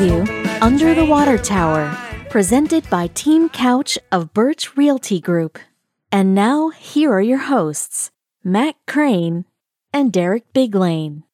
Production brings you Under the Water Tower, presented by Team Couch of Birch Realty Group. And now, here are your hosts, Matt Crane and Derek Biglane.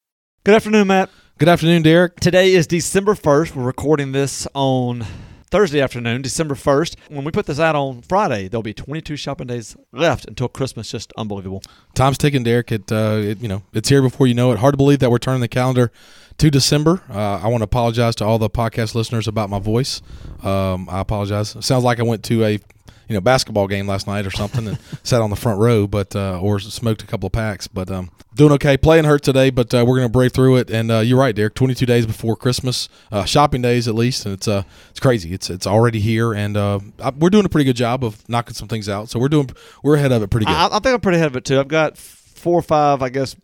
Good afternoon, Matt. Good afternoon, Derek. Today is December 1st. We're recording this on Thursday afternoon, December 1st. When we put this out on Friday, there'll be 22 shopping days left until Christmas. Just unbelievable. Time's ticking, Derek. It, uh, it, you know, it's here before you know it. Hard to believe that we're turning the calendar to December. Uh, I want to apologize to all the podcast listeners about my voice. Um, I apologize. It sounds like I went to a you know basketball game last night or something and sat on the front row, but uh, or smoked a couple of packs. But um, doing okay. Playing hurt today, but uh, we're gonna brave through it. And uh, you're right, Derek. 22 days before Christmas, uh, shopping days at least, and it's uh it's crazy. It's it's already here, and uh, we're doing a pretty good job of knocking some things out. So we're doing we're ahead of it pretty good. I, I think I'm pretty ahead of it too. I've got four or five, I guess,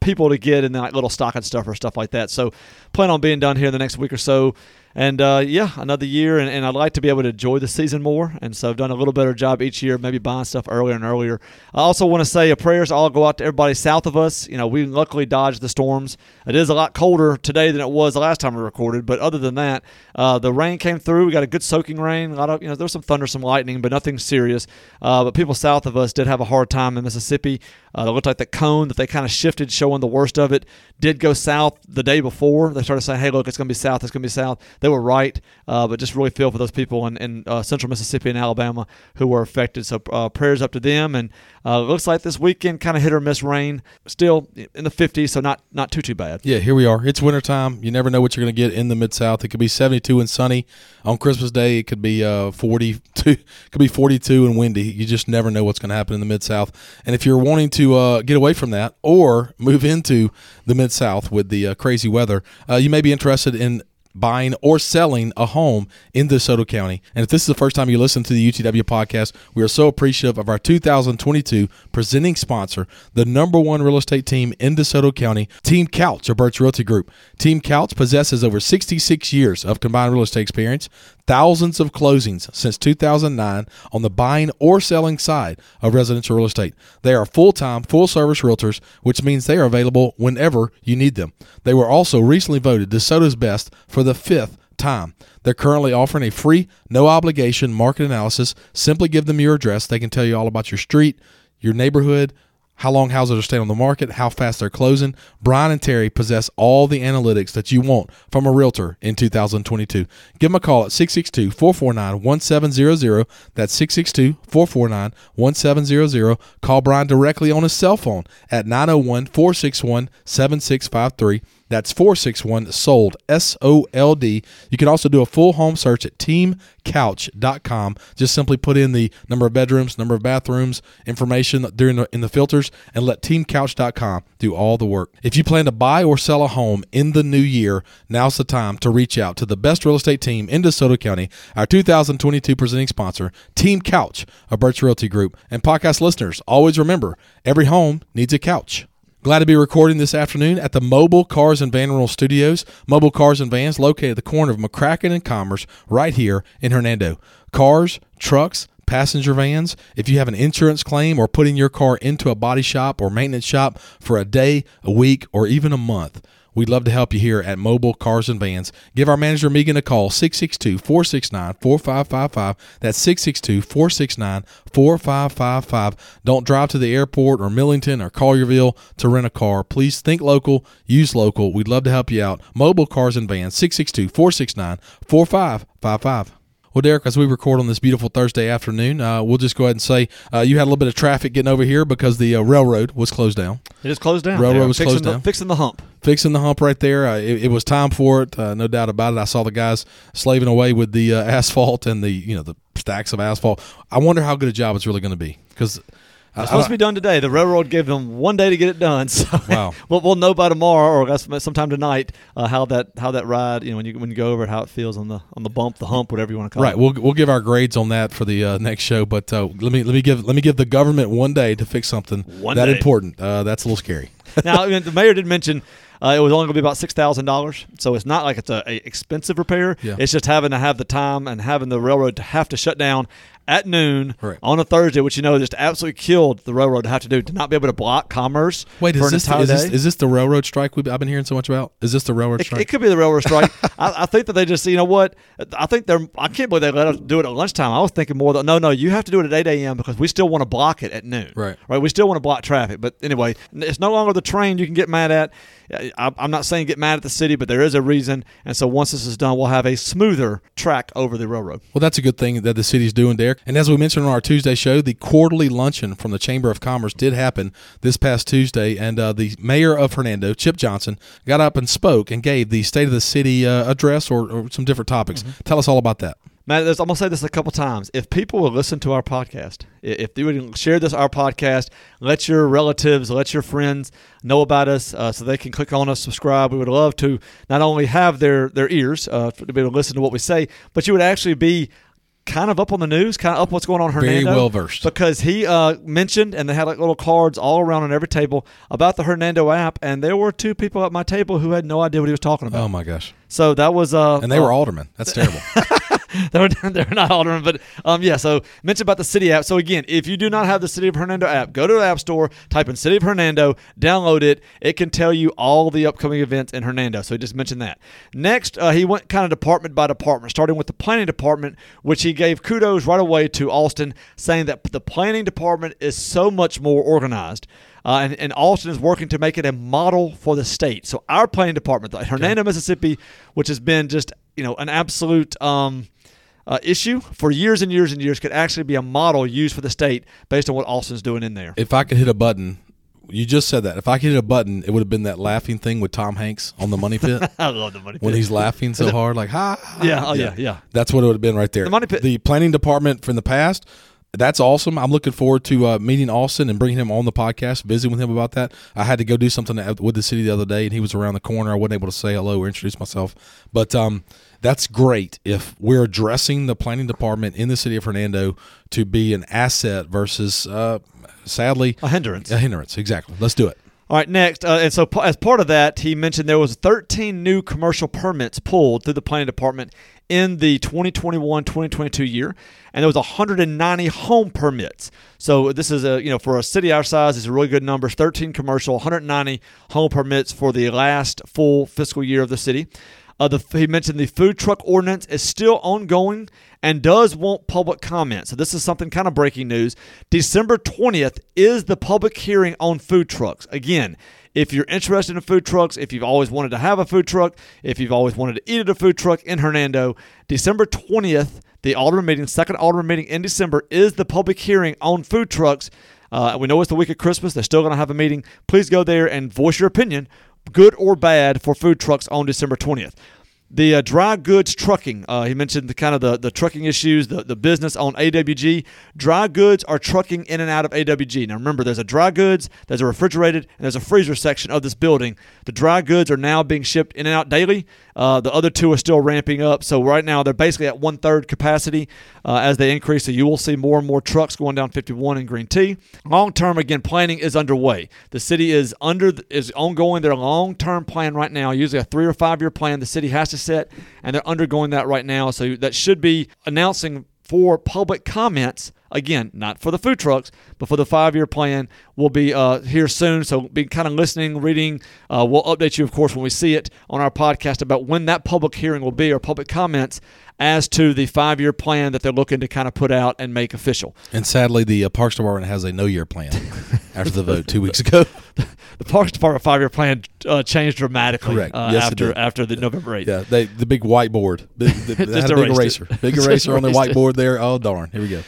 people to get then like little stocking stuff or stuff like that. So plan on being done here in the next week or so. And uh, yeah, another year, and, and, I'd like to be able to enjoy the season more. And so I've done a little better job each year, maybe buying stuff earlier and earlier. I also want to say a prayers all go out to everybody south of us. You know, we luckily dodged the storms. It is a lot colder today than it was the last time we recorded, but other than that, uh, the rain came through. We got a good soaking rain. A lot of you know, there was some thunder, some lightning, but nothing serious. Uh, but people south of us did have a hard time in Mississippi. Uh, it looked like the cone that they kind of shifted, showing the worst of it, did go south the day before. They started saying, "Hey, look, it's going to be south. It's going to be south." They were right uh, but just really feel for those people in, in uh, central Mississippi and Alabama who were affected. So uh, prayers up to them. And uh, looks like this weekend kind of hit or miss rain, still in the 50s, so not not too too bad. Yeah, here we are. It's wintertime. You never know what you're going to get in the mid South. It could be 72 and sunny on Christmas Day. It could be uh, 42. could be 42 and windy. You just never know what's going to happen in the mid South. And if you're wanting to get away from that or move into the mid South with the crazy weather, you may be interested in buying, or selling a home in DeSoto County. And if this is the first time you listen to the UTW podcast, we are so appreciative of our 2022 presenting sponsor, the number one real estate team in DeSoto County, Team Couch of Birch Realty Group. Team Couch possesses over 66 years of combined real estate experience, thousands of closings since 2009 on the buying or selling side of residential real estate. They are full time, full service realtors, which means they are available whenever you need them. They were also recently voted DeSoto's best for the fifth time. They're currently offering a free, no obligation market analysis. Simply give them your address. They can tell you all about your street, your neighborhood, how long houses are staying on the market, how fast they're closing. Brian and Terry possess all the analytics that you want from a realtor in 2022. Give them a call at 662 449 1700. That's 662 449 1700. Call Brian directly on his cell phone at 901 461 7653. That's 461 sold, S O L D. You can also do a full home search at teamcouch.com. Just simply put in the number of bedrooms, number of bathrooms, information during the, in the filters, and let teamcouch.com do all the work. If you plan to buy or sell a home in the new year, now's the time to reach out to the best real estate team in DeSoto County, our 2022 presenting sponsor, Team Couch, a Birch Realty Group. And podcast listeners, always remember every home needs a couch. Glad to be recording this afternoon at the Mobile Cars and Van Rental Studios. Mobile Cars and Vans located at the corner of McCracken and Commerce right here in Hernando. Cars, trucks, passenger vans. If you have an insurance claim or putting your car into a body shop or maintenance shop for a day, a week, or even a month, We'd love to help you here at Mobile Cars and Vans. Give our manager Megan a call, 662 469 4555. That's 662 469 4555. Don't drive to the airport or Millington or Collierville to rent a car. Please think local, use local. We'd love to help you out. Mobile Cars and Vans, 662 469 4555. Well, Derek, as we record on this beautiful Thursday afternoon, uh, we'll just go ahead and say uh, you had a little bit of traffic getting over here because the uh, railroad was closed down. It is closed down. Railroad was closed the, down. Fixing the hump. Fixing the hump right there. Uh, it, it, was time for it, uh, no doubt about it. I saw the guys slaving away with the uh, asphalt and the you know the stacks of asphalt. I wonder how good a job it's really going to be because it's supposed to be done today. The railroad gave them one day to get it done. So wow. we'll, we'll know by tomorrow or sometime tonight uh, how that how that ride you know when you when you go over it how it feels on the on the bump the hump whatever you want to call right. it. Right. We'll we'll give our grades on that for the uh, next show. But uh, let me let me give let me give the government one day to fix something one that day. important. Uh, that's a little scary. now the mayor did mention uh, it was only going to be about six thousand dollars, so it's not like it's a, a expensive repair. Yeah. It's just having to have the time and having the railroad to have to shut down at noon Right. on a Thursday, which you know just absolutely killed the railroad to have to do to not be able to block commerce Wait, is this, is, this, is this the railroad strike we've, I've been hearing so much about? Is this the railroad It, strike? it could be the railroad strike. I, I think that they just, you know what? I think they're. I can't believe they let us do it at lunchtime. I was thinking more that no, no, you have to do it at eight a.m. because we still want to block it at noon. Right. Right. We still want to block traffic. But anyway, it's no longer the train you can get mad at. I, I'm not saying get mad at the city, but there is a reason. And so once this is done, we'll have a smoother track over the railroad. Well, that's a good thing that the city's doing, Derek. And as we mentioned on our Tuesday show, the quarterly luncheon from the Chamber of Commerce did happen this past Tuesday, and uh, the mayor of Hernando, Chip Johnson, got up and spoke and gave the State of the City uh, address or, or some different topics. Tell us all about that. There's, I'm gonna say this a couple times. If people will listen to our podcast, if you would share this our podcast, let your relatives, let your friends know about us, uh, so they can click on us, subscribe. We would love to not only have their their ears uh, to be able to listen to what we say, but you would actually be kind of up on the news, kind of up what's going on in Very Hernando. well versed. Because he uh, mentioned, and they had like little cards all around on every table about the Hernando app, and there were two people at my table who had no idea what he was talking about. Oh, my gosh. so that was uh, And they uh, were aldermen. That's terrible. they were they were not aldermen, but um yeah. So mention about the city app. So again, if you do not have the City of Hernando app, go to the App Store, type in City of Hernando, download it. It can tell you all the upcoming events in Hernando. So he just mentioned that. Next, uh, he went kind of department by department, starting with the planning department, which he gave kudos right away to Austin, saying that the planning department is so much more organized. Uh, and, and Austin is working to make it a model for the state. So our planning department, the Hernando, Mississippi, which has been just you know an absolute um, uh, issue for years and years and years, could actually be a model used for the state based on what Austin's doing in there. if I could hit a button, you just said that. If I could hit a button, it would have been that laughing thing with Tom Hanks on the money pit I love the money. Pit when he's laughing so hard, like, ha. ha. Yeah, oh, yeah, yeah. That's what it would have been right there. The money pit- The planning department from the past. That's awesome. I'm looking forward to uh, meeting Austin and bringing him on the podcast, visiting with him about that. I had to go do something with the city the other day, and he was around the corner. I wasn't able to say hello or introduce myself, but um, that's great if we're addressing the planning department in the city of Hernando to be an asset versus, uh, sadly, a hindrance. a hindrance. Exactly. Let's do it. All right, next, uh, and so p- as part of that, he mentioned there was 13 new commercial permits pulled through the planning department in the 2021-2022 year, and there was 190 home permits. So this is a you know for a city our size, it's a really good number. 13 commercial, 190 home permits for the last full fiscal year of the city. Uh, the, he mentioned the food truck ordinance is still ongoing and does want public comment. So this is something kind of breaking news. December 20th is the public hearing on food trucks. Again, if you're interested in food trucks, if you've always wanted to have a food truck, if you've always wanted to eat at a food truck in Hernando, December 20th, the Alderman meeting, second Alderman meeting in December, is the public hearing on food trucks. Uh, we know it's the week of Christmas. They're still going to have a meeting. Please go there and voice your opinion, good or bad, for food trucks on December 20th. The uh, dry goods trucking. Uh, he mentioned the kind of the, the trucking issues, the, the business on AWG. Dry goods are trucking in and out of AWG. Now remember, there's a dry goods, there's a refrigerated, and there's a freezer section of this building. The dry goods are now being shipped in and out daily. Uh, the other two are still ramping up. So right now they're basically at one third capacity uh, as they increase. So you will see more and more trucks going down 51 in Green Tea. Long term, again, planning is underway. The city is under is ongoing their long term plan right now. Usually a three or five year plan the city has to set, and they're undergoing that right now. So that should be announcing for public comments. Again, not for the food trucks, but for the five-year plan, will be uh, here soon. So be kind of listening, reading. Uh, we'll update you, of course, when we see it on our podcast about when that public hearing will be or public comments as to the five-year plan that they're looking to kind of put out and make official. And sadly, the uh, Parks Department has a no year plan after the vote two weeks ago. The Parks Department five-year plan uh, changed dramatically Correct. Uh, Yes, after after the November 8th. Yeah, they the big whiteboard. Big, the, they had a big eraser. it. Big eraser on the erased it. whiteboard there. Oh darn! Here we go.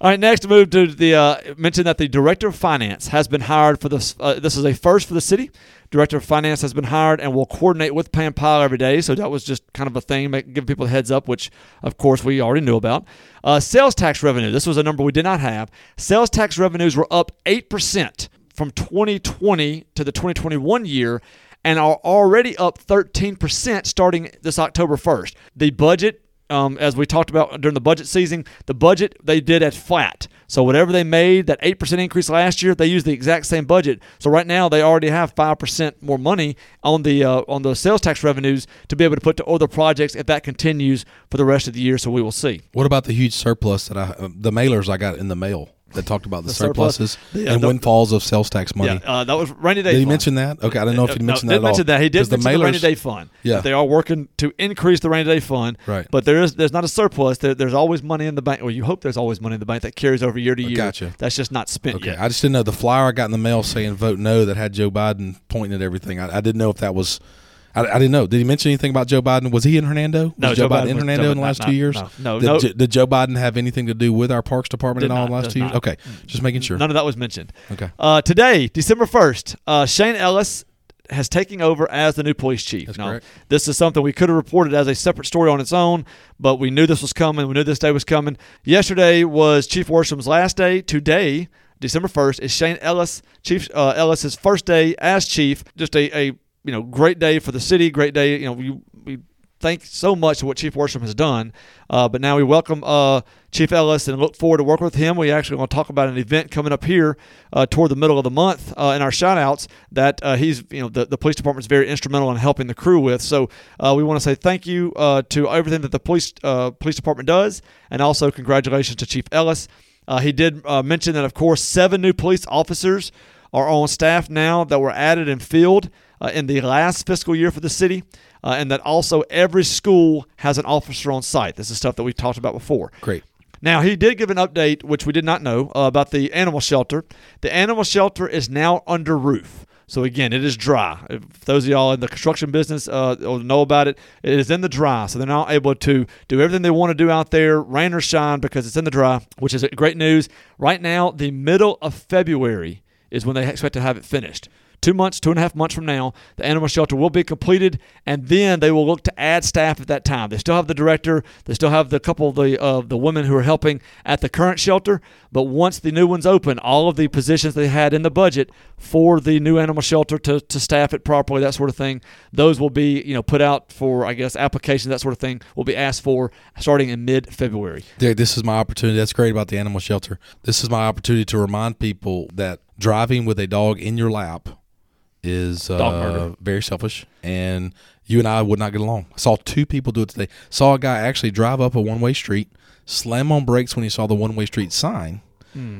All right, next move to the uh, mention that the director of finance has been hired for this. Uh, this is a first for the city. Director of finance has been hired and will coordinate with Pam Powell every day. So that was just kind of a thing, make, give people a heads up, which of course we already knew about. Uh, sales tax revenue. This was a number we did not have. Sales tax revenues were up eight percent from 2020 to the 2021 year and are already up 13% starting this October 1st. The budget um, as we talked about during the budget season, the budget they did at flat. So whatever they made, that eight percent increase last year, they used the exact same budget. So right now they already have five percent more money on the uh, on the sales tax revenues to be able to put to other projects if that continues for the rest of the year. So we will see. What about the huge surplus that I uh, the mailers I got in the mail that talked about the, The surplus? surpluses Yeah, and the- windfalls of sales tax money? Yeah, uh, that was rainy day. Did he mention that? Okay, I don't know if he No, mentioned didn't that at mention that. He did 'Cause the mention the rainy day fund. Yeah. they are working to increase the rainy day fund. Right. But there is there's not a surplus. There, there's always money in the bank. Well, you hope there's always money in the bank that carries over year to year. Gotcha. That's just not spent Okay, yet. I just didn't know the flyer I got in the mail saying vote no that had Joe Biden pointing at everything. I, I didn't know if that was. I, I didn't know. Did he mention anything about Joe Biden? Was he in Hernando? Was No, Joe, Joe Biden, Biden in Hernando in the last no, two years? no, no, Did, no. Did Joe Biden have anything to do with our Parks Department Did in all not, last does two years? Okay, just making sure. None of that was mentioned. Okay, Uh, today, December 1st, uh, Shane Ellis has taken over as the new police chief. That's now, correct. this is something we could have reported as a separate story on its own, but we knew this was coming. We knew this day was coming. Yesterday was Chief Worsham's last day. Today, December 1st, is Shane Ellis, Chief uh, Ellis's first day as chief. Just a, a you know great day for the city. Great day. You know we we thank so much for what Chief Worsham has done. Uh, but now we welcome uh, Chief Ellis and look forward to working with him. We actually want to talk about an event coming up here uh, toward the middle of the month uh, in our shout outs that uh, he's, you know, the, the police department is very instrumental in helping the crew with. So uh, we want to say thank you to everything that the police police department does, and also congratulations to Chief Ellis. He did mention that, of course, seven new police officers are on staff now that were added and filled uh, in the last fiscal year for the city, uh, and that also every school has an officer on site. This is stuff that we talked about before. great. Now, he did give an update, which we did not know, uh, about the animal shelter. The animal shelter is now under roof. So, again, it is dry. If those of y'all in the construction business uh, know about it, it is in the dry. So, they're now able to do everything they want to do out there, rain or shine, because it's in the dry, which is great news. Right now, the middle of February is when they expect to have it finished two months, two and a half months from now, the animal shelter will be completed, and then they will look to add staff at that time. They still have the director, they still have the couple of the uh, the women who are helping at the current shelter, but once the new one's open, all of the positions they had in the budget for the new animal shelter to, to staff it properly, that sort of thing, those will be you know put out for I guess applications, that sort of thing will be asked for starting in mid February. This is my opportunity. That's great about the animal shelter. This is my opportunity to remind people that driving with a dog in your lap is uh, very selfish, and you and I would not get along. I saw two people do it today. Saw a guy actually drive up a one way street, slam on brakes when he saw the one way street sign,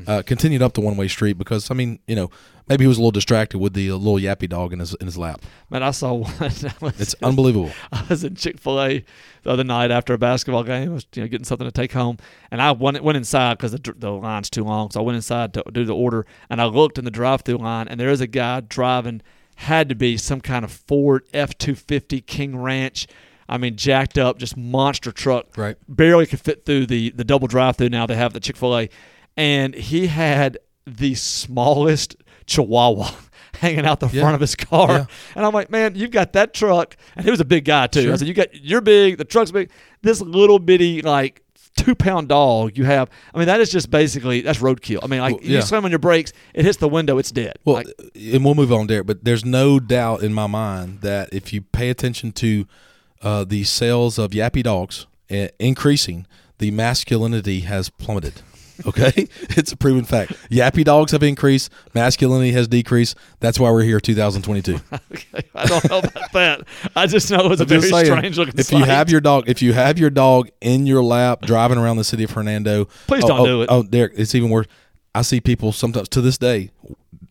uh, continued up the one way street because I mean, you know, maybe he was a little distracted with the little yappy dog in his in his lap. Man, I saw one. I was- It's unbelievable. I was in Chick Fil A the other night after a basketball game. I was you know getting something to take home, and I went went inside because the, the line's too long. So I went inside to do the order, and I looked in the drive-through line, and there is a guy driving. Had to be some kind of Ford F two fifty King Ranch. I mean, jacked up, just monster truck. Right. Barely could fit through the the double drive-through. Now they have the Chick Fil A, and he had the smallest Chihuahua. Hanging out the Yeah. front of his car, Yeah. and I'm like, man, you've got that truck, and he was a big guy too. I said, you got you're big, the truck's big. This little bitty like two pound dog you have. I mean, that is just basically that's roadkill. I mean, like Well, yeah. you slam on your brakes, it hits the window, it's dead. Well, Like, and we'll move on there, but there's no doubt in my mind that if you pay attention to uh, the sales of yappy dogs uh, increasing, the masculinity has plummeted. Okay, it's a proven fact. Yappy dogs have increased, masculinity has decreased. That's why we're here, 2022. okay, I don't know about that. I just know it was a very saying, strange looking. if you have your dog, if you have your dog in your lap driving around the city of Hernando, Please oh, don't oh, do it. Oh, Derek, it's even worse. I see people sometimes to this day,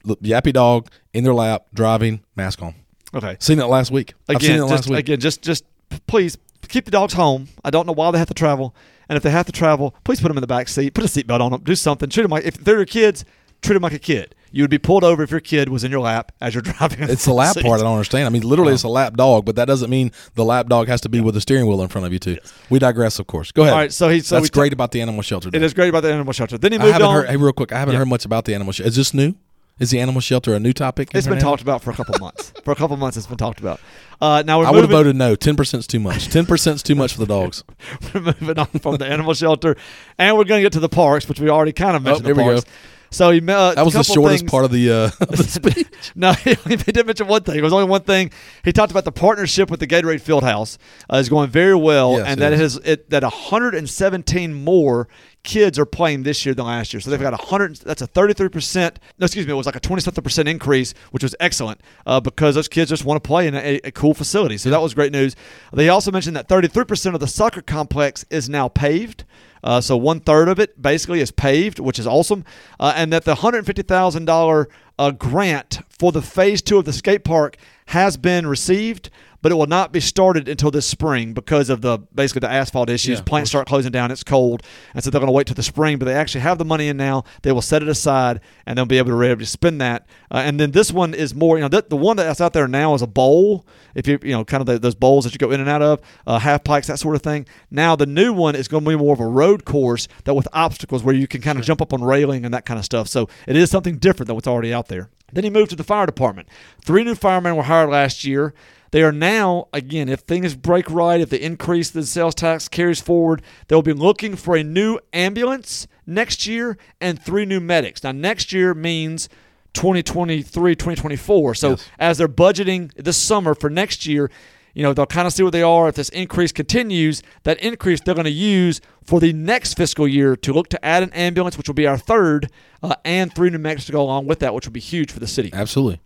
yappy dog in their lap driving, mask on. okay, Seen it last week. I've seen it again, last just week. again, just just please keep the dogs home. I don't know why they have to travel, and if they have to travel, please put them in the back seat, put a seatbelt on them, do something. Treat them like if they're your kids, treat them like a kid. You would be pulled over if your kid was in your lap as you're driving. It's the lap seat. part I don't understand. I mean, literally, it's a lap dog, but that doesn't mean the lap dog has to be with the steering wheel in front of you too. We digress, of course. Go ahead. All right, so he so That's great about the animal shelter. It Dave. is great about the animal shelter. Then he I moved haven't on. heard. Hey, real quick, I haven't Yeah. heard much about the animal shelter. Is this new? Is the animal shelter a new topic? It's been talked about for a couple months. for a couple months, it's been talked about. Uh, now we're I would have voted no. Ten percent is too much. Ten percent is too much for the dogs. we're moving on from the animal shelter, and we're going to get to the parks, which we already kind of mentioned. Oh, the we parks. So he uh, That was the shortest part of the, uh, of the speech. no, he, he did mention one thing. It was only one thing. He talked about the partnership with the Gatorade Fieldhouse uh, is going very well, Yes, and that it is. has it, that 117 more kids are playing this year than last year. So they've got 100. That's a 33 percent. No, excuse me. It was like a 20 something percent increase, which was excellent uh, because those kids just want to play in a, a cool facility. So that was great news. They also mentioned that 33 percent of the soccer complex is now paved. Uh, so one third of it basically is paved, which is awesome, uh, and that the hundred fifty thousand dollar uh, grant for the phase two of the skate park has been received, but it will not be started until this spring because of the basically the asphalt issues. Yeah, Plants start closing down. It's cold, and so they're going to wait till the spring. But they actually have the money in now. They will set it aside, and they'll be able to ready to spend that. Uh, and then this one is more. You know, th- the one that's out there now is a bowl. If you you know kind of the, those bowls that you go in and out of, uh, half pipes, that sort of thing. Now the new one is going to be more of a road course that with obstacles where you can kind of jump up on railing and that kind of stuff. So it is something different than what's already out there. Then he moved to the fire department. Three new firemen were hired last year. They are now, again, if things break right, if the increase in the sales tax carries forward, they'll be looking for a new ambulance next year and three new medics. Now, next year means 2023, 2024. So Yes. as they're budgeting this summer for next year, you know, they'll kind of see what they are. If this increase continues, that increase they're going to use for the next fiscal year to look to add an ambulance, which will be our third, uh, and three new medics to go along with that, which will be huge for the city. Absolutely.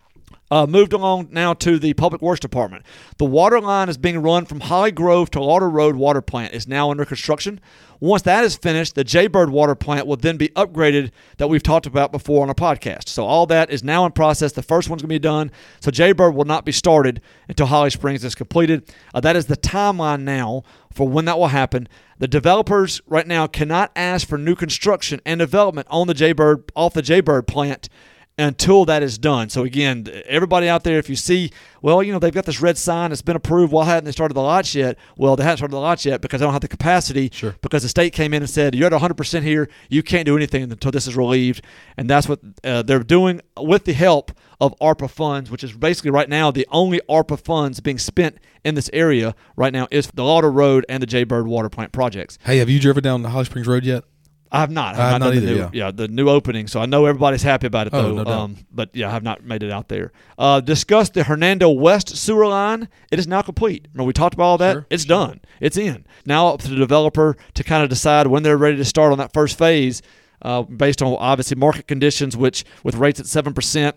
Uh, moved along now to the Public Works Department. The water line is being run from Holly Grove to Lauder Road Water Plant. is now under construction. Once that is finished, the Jaybird Water Plant will then be upgraded that we've talked about before on our podcast. So all that is now in process. The first one's going to be done. So Jaybird will not be started until Holly Springs is completed. Uh, that is the timeline now for when that will happen. The developers right now cannot ask for new construction and development on the Jaybird off the Jaybird plant until that is done. So again, everybody out there, if you see, well, you know, they've got this red sign that's been approved. Why hadn't they started the lots yet? Well, they haven't started the lots yet because they don't have the capacity. Sure. Because the state came in and said you're at 100 percent here. You can't do anything until this is relieved, and that's what uh, they're doing with the help of ARPA funds, which is basically right now the only ARPA funds being spent in this area right now is the Lauder Road and the Jaybird Water Plant projects. Hey, have you driven down the Holly Springs Road yet? I have not. I have have not, not done the new, yeah. the new opening. So I know everybody's happy about it Oh, though. no um, but yeah, I have not made it out there. Uh, discussed the Hernando West sewer line. It is now complete. Remember we talked about all that. Sure, it's done. It's in. Now up to the developer to kind of decide when they're ready to start on that first phase, uh, based on obviously market conditions, which with rates at seven percent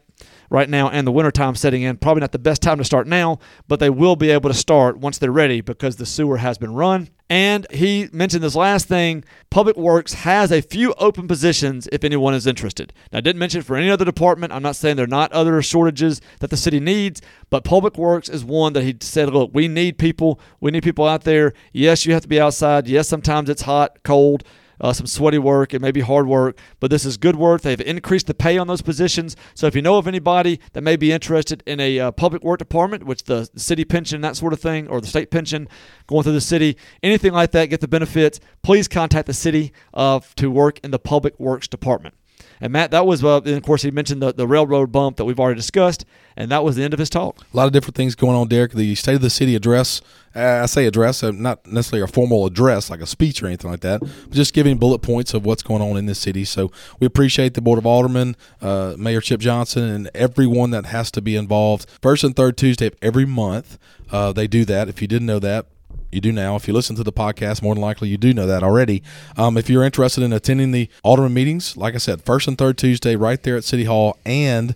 right now and the wintertime setting in, probably not the best time to start now, but they will be able to start once they're ready because the sewer has been run. And he mentioned this last thing Public Works has a few open positions if anyone is interested. Now, I didn't mention for any other department. I'm not saying there are not other shortages that the city needs, but Public Works is one that he said, look, we need people. We need people out there. Yes, you have to be outside. Yes, sometimes it's hot, cold uh, some sweaty work. It may be hard work, but this is good work. They've increased the pay on those positions. So if you know of anybody that may be interested in a uh, public work department, which the city pension, that sort of thing, or the state pension going through the city, anything like that, get the benefits, please contact the city uh, to work in the public works department. And Matt, that was, uh, and of course, he mentioned the, the railroad bump that we've already discussed, and that was the end of his talk. A lot of different things going on, Derek. The State of the City address, uh, I say address, uh, not necessarily a formal address like a speech or anything like that, but just giving bullet points of what's going on in this city. So we appreciate the Board of Aldermen, uh, Mayor Chip Johnson, and everyone that has to be involved. First and third Tuesday of every month, uh, they do that. If you didn't know that, you do now. If you listen to the podcast, more than likely you do know that already. Um, if you're interested in attending the Alderman meetings, like I said, first and third Tuesday right there at City Hall, and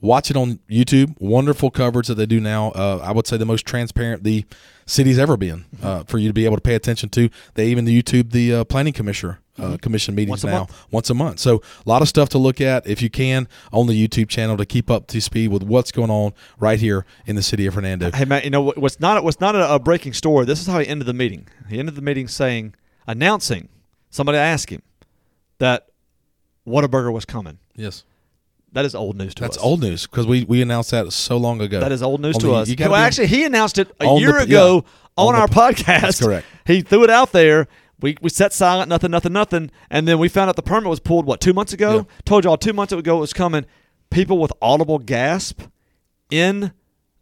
watch it on YouTube. Wonderful coverage that they do now. Uh, I would say the most transparent the city's ever been uh, for you to be able to pay attention to. They even the YouTube the uh, planning commissioner. Uh, commission meetings Once now month. once a month so a lot of stuff to look at if you can on the youtube channel to keep up to speed with what's going on right here in the city of Hernando. Hey Matt, you know what's not what's not a, a breaking story. This is how he ended the meeting. He ended the meeting saying, announcing. Somebody asked him that Whataburger was coming. yes That is old news to That's us. That's old news because we, we announced that so long ago. That is old news On to the- us. you well, actually, he announced it a On the- year yeah. ago on, On the our podcast. Correct. He threw it out there. We, we sat silent, nothing, nothing, nothing, and then we found out the permit was pulled. What two months ago? Yeah. Told y'all two months ago it was coming. People with audible gasp in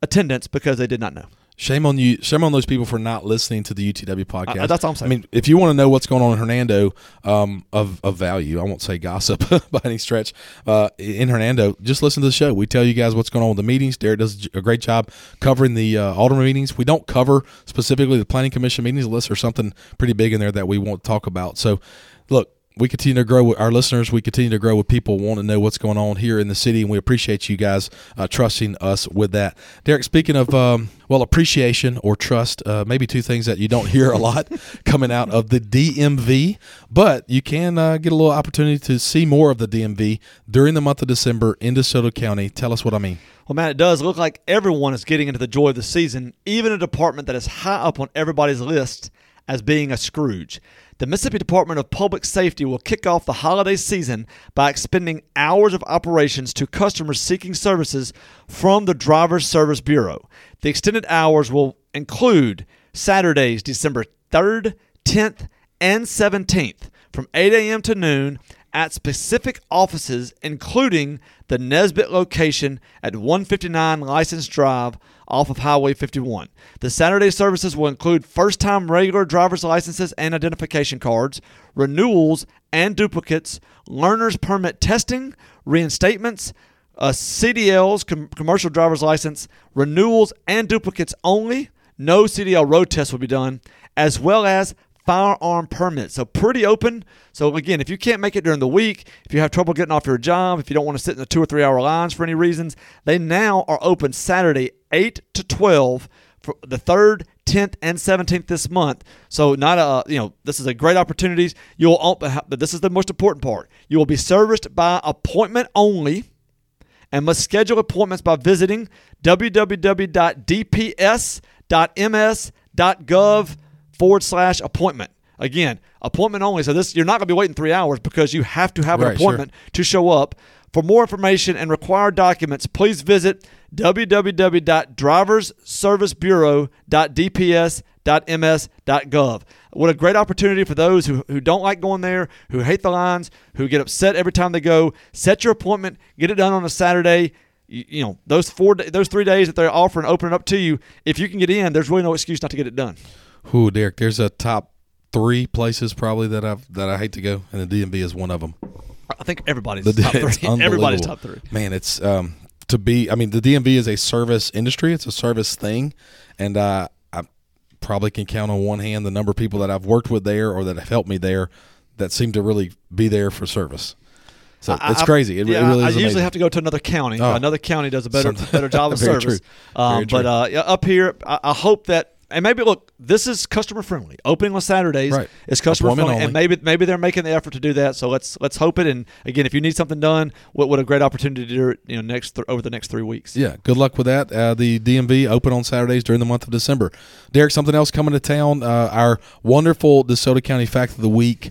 attendance because they did not know. Shame on you. Shame on those people for not listening to the UTW podcast. Uh, that's all I'm saying. I mean, if you want to know what's going on in Hernando um, of of value, I won't say gossip by any stretch. Uh, in Hernando, just listen to the show. We tell you guys what's going on with the meetings. Derek does a great job covering the uh, alderman meetings. We don't cover specifically the planning commission meetings unless there's something pretty big in there that we won't talk about. So, look, we continue to grow with our listeners. We continue to grow with people wanting to know what's going on here in the city, and we appreciate you guys uh, trusting us with that. Derek, speaking of um, well, appreciation or trust, uh, maybe two things that you don't hear a lot coming out of the DMV, but you can uh, get a little opportunity to see more of the DMV during the month of December in DeSoto County. Tell us what I mean. Well, Matt, it does look like everyone is getting into the joy of the season, even a department that is high up on everybody's list as being a Scrooge the Mississippi Department of Public Safety will kick off the holiday season by expending hours of operations to customers seeking services from the Driver's Service Bureau. The extended hours will include Saturdays, December 3rd, 10th, and 17th from 8 a.m. to noon at specific offices, including the Nesbit location at 159 License Drive off of Highway 51. The Saturday services will include first time regular driver's licenses and identification cards, renewals and duplicates, learner's permit testing, reinstatements, uh, CDLs, com- commercial driver's license, renewals and duplicates only. No CDL road test will be done, as well as firearm permit. So pretty open. So again, if you can't make it during the week, if you have trouble getting off your job, if you don't want to sit in the two or three hour lines for any reasons, they now are open Saturday 8 to 12 for the 3rd, 10th, and 17th this month. So not a you know this is a great opportunity. You'll but this is the most important part. You will be serviced by appointment only and must schedule appointments by visiting www.dps.ms.gov forward slash appointment. Again, appointment only. So this you're not going to be waiting three hours because you have to have an Right, appointment to show up. For more information and required documents, please visit www.driverservicebureau.dps.ms.gov. What a great opportunity for those who, who don't like going there, who hate the lines, who get upset every time they go. Set your appointment, get it done on a Saturday. You, you know those four, those three days that they're offering, open it up to you. If you can get in, there's really no excuse not to get it done. Who, Derek? There's a top three places probably that I've that I hate to go, and the DMV is one of them. I think everybody's The, top three. Everybody's top three. Man, it's um, to be. I mean, the DMV is a service industry. It's a service thing, and uh, I probably can count on one hand the number of people that I've worked with there or that have helped me there that seem to really be there for service. So I- it's crazy. It, yeah, it really I usually amazing. have to go to another county. Oh. Another county does a better better job of service. true. Um, but uh, up here, I, I hope that and maybe look, this is customer friendly. Opening on Saturdays Right. is customer friendly, and maybe maybe they're making the effort to do that. So let's let's hope it. And again, if you need something done, what, what a great opportunity to do it. You know, next th- over the next three weeks. Yeah, good luck with that. Uh, the DMV open on Saturdays during the month of December. Derek, something else coming to town. Uh, our wonderful DeSoto County Fact of the Week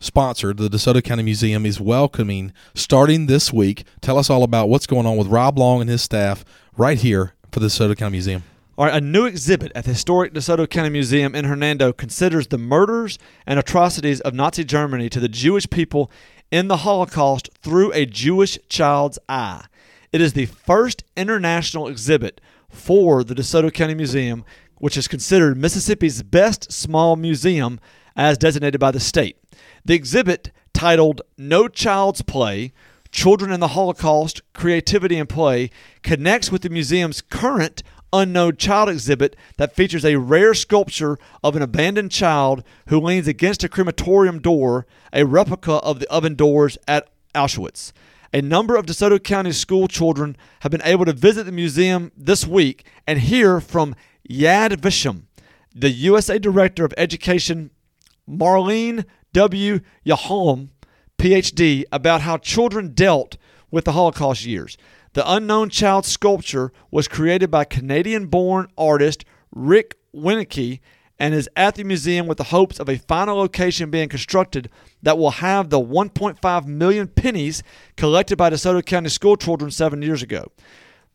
sponsor, the DeSoto County Museum, is welcoming starting this week. Tell us all about what's going on with Rob Long and his staff right here for the DeSoto County Museum. All right, a new exhibit at the historic DeSoto County Museum in Hernando considers the murders and atrocities of Nazi Germany to the Jewish people in the Holocaust through a Jewish child's eye. It is the first international exhibit for the DeSoto County Museum, which is considered Mississippi's best small museum as designated by the state. The exhibit, titled No Child's Play Children in the Holocaust Creativity and Play, connects with the museum's current unknown child exhibit that features a rare sculpture of an abandoned child who leans against a crematorium door, a replica of the oven doors at Auschwitz. A number of DeSoto County school children have been able to visit the museum this week and hear from Yad Vashem, the USA Director of Education, Marlene W. Yahalom, PhD, about how children dealt with the Holocaust years. The unknown child sculpture was created by Canadian born artist Rick Winnicky and is at the museum with the hopes of a final location being constructed that will have the 1.5 million pennies collected by DeSoto County school children seven years ago.